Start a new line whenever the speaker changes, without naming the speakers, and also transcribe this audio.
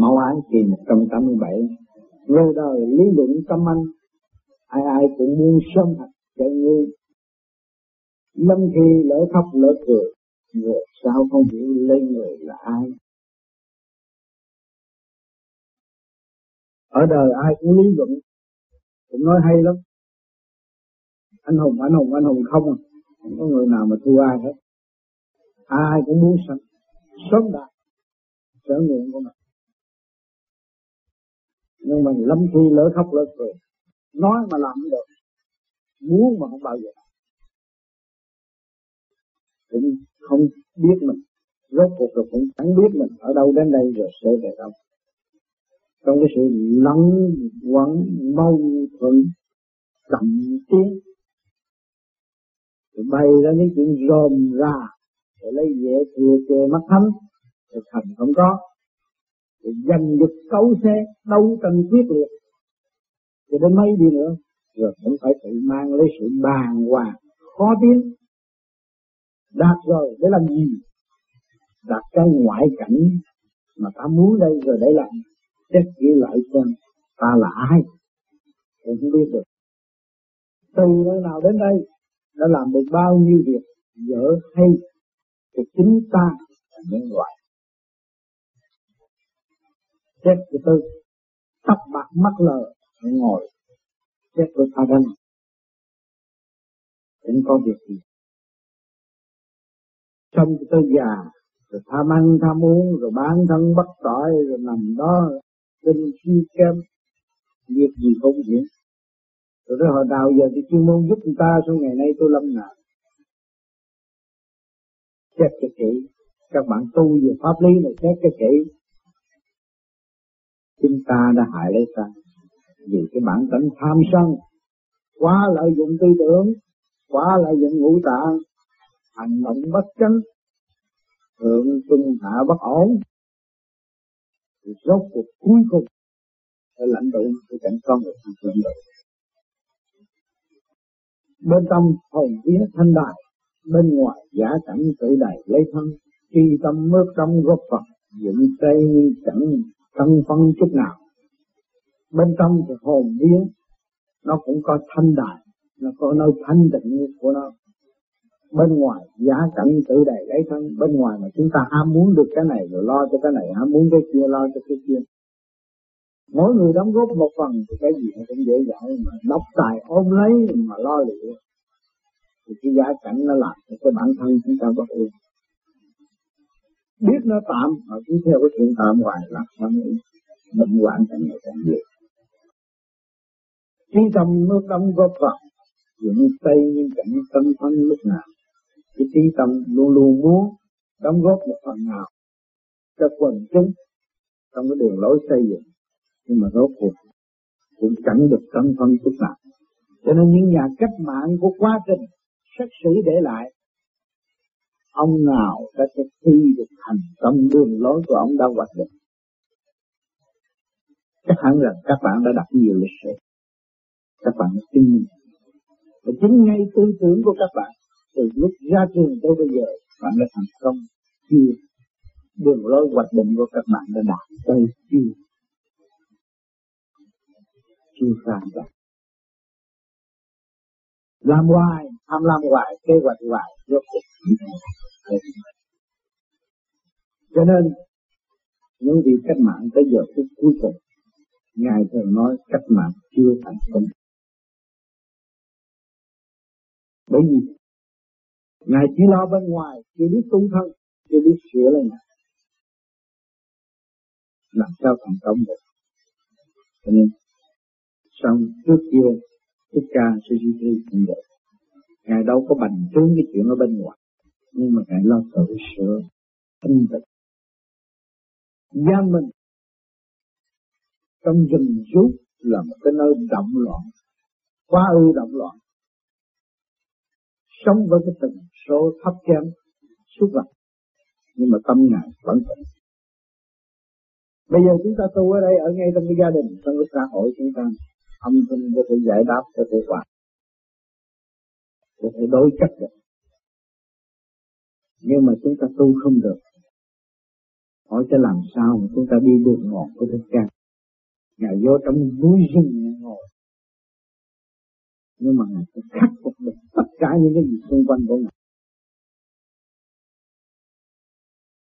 Mẫu án kỳ 187 Người đời lý luận tâm anh Ai ai cũng muốn sớm thật chạy ngươi Lâm khi lỡ khóc lỡ cười Người sao không hiểu lấy người là ai. Ở đời ai cũng lý luận Cũng nói hay lắm. Anh hùng, anh hùng, anh hùng không à Không có người nào mà thua ai hết. Ai cũng muốn sẵn Sớm đạt Sở nguyện của mình nhưng mà lâm khi lỡ khóc lỡ cười. Nói mà làm không được. Muốn mà không bao giờ. Cũng không biết mình. Rốt cuộc rồi cũng chẳng biết mình ở đâu đến đây rồi sẽ về đâu. Trong cái sự lắng quẩn mâu thuẫn chậm tiến thì bày ra những chuyện rồm ra để lấy dễ thừa chê mắt thấm, thì thành không có thì giành được cấu xe đấu tranh quyết liệt. Thì đến mấy đi nữa, rồi cũng phải tự mang lấy sự bàn hoàng, khó tiến. Đạt rồi, để làm gì? Đạt cái ngoại cảnh mà ta muốn đây rồi để làm. Xét kỹ lại xem ta là ai? Cũng không biết được. Từ nơi nào đến đây, đã làm được bao nhiêu việc dở hay thì chính ta là nhân loại chết của tôi. Tóc bạc mắt lờ ngồi, chết của ta đang cũng có việc gì? Trong tôi già, rồi tham ăn, tham uống, rồi bán thân bắt tội rồi nằm đó, kinh chi kem việc gì cũng diễn rồi tới hồi nào giờ thì chuyên môn giúp người ta sau ngày nay tôi lâm nạn? Xét cho kỹ, các bạn tu về pháp lý này, xét cho kỹ chúng ta đã hại lấy ta. Vì cái bản tính tham sân, quá lợi dụng tư tưởng, quá lợi dụng ngũ tạng, hành động bất chánh, thượng trung hạ bất ổn, thì rốt cuộc cuối cùng sẽ lãnh tụ cái cảnh con người lãnh tụ bên trong hồn vía thanh đại bên ngoài giả cảnh tự đầy lấy thân khi tâm mướt trong góp phật, dựng cây chẳng thân phân chút nào. Bên trong thì hồn biến, nó cũng có thanh đại nó có nơi thanh tịnh của nó. Bên ngoài, giá cảnh tự đầy lấy thân bên ngoài mà chúng ta ham muốn được cái này rồi lo cho cái này, ham muốn cái kia lo cho cái kia. Mỗi người đóng góp một phần thì cái gì nó cũng dễ dàng mà độc tài ôm lấy mà lo liệu. Thì cái giá cảnh nó làm cho cái bản thân chúng ta bất yên biết nó tạm họ cứ theo cái chuyện tạm hoài là sao bệnh hoạn càng ngày càng nhiều khi tâm nó đóng góp vào những tay những cảnh tâm thân lúc nào. Cái trí tâm luôn luôn muốn đóng góp một phần nào cho quần chúng trong cái đường lối xây dựng. Nhưng mà rốt cuộc cũng chẳng được tâm thân chút nào. Cho nên những nhà cách mạng của quá trình, xét xử để lại ông nào đã thực thi được thành công đường lối của ông đã hoạch định. Chắc hẳn rằng các bạn đã đọc nhiều lịch sử. Các bạn tin. Và chính ngay tư tưởng của các bạn, từ lúc ra trường tới bây giờ, bạn đã thành công, chưa? Đường lối hoạch định của các bạn đã đạt tới chưa? Chưa ra vậy. làm hoài, tham lam hoài, kế hoạch hoài, rốt cuộc cho nên, những vị cách mạng tới giờ phút cuối cùng, ngài thường nói cách mạng chưa thành công. Bởi vì, ngài chỉ lo bên ngoài chưa biết tu thân chưa biết sửa lên ngài. Làm sao thành công được? Cho nên xong trước kia, thích ca sư duy cũng vậy ngài đâu có bành trướng cái chuyện ở bên ngoài, nhưng mà ngài lo tự sửa thanh tịnh gia mình trong rừng rút là một cái nơi động loạn, quá ư động loạn. Sống với cái tần số thấp kém, suốt ngày nhưng mà tâm ngài vẫn tỉnh bây giờ chúng ta tu ở đây, ở ngay trong cái gia đình, trong cái xã hội chúng ta, âm thanh có thể giải đáp, có thể hòa. Có thể đối chất được. Nhưng mà chúng ta tu không được hỏi cho làm sao mà chúng ta đi đường ngọt của thức Ca Ngài vô trong núi rừng ngồi. Nhưng mà Ngài phải khắc phục được tất cả những cái gì xung quanh của Ngài.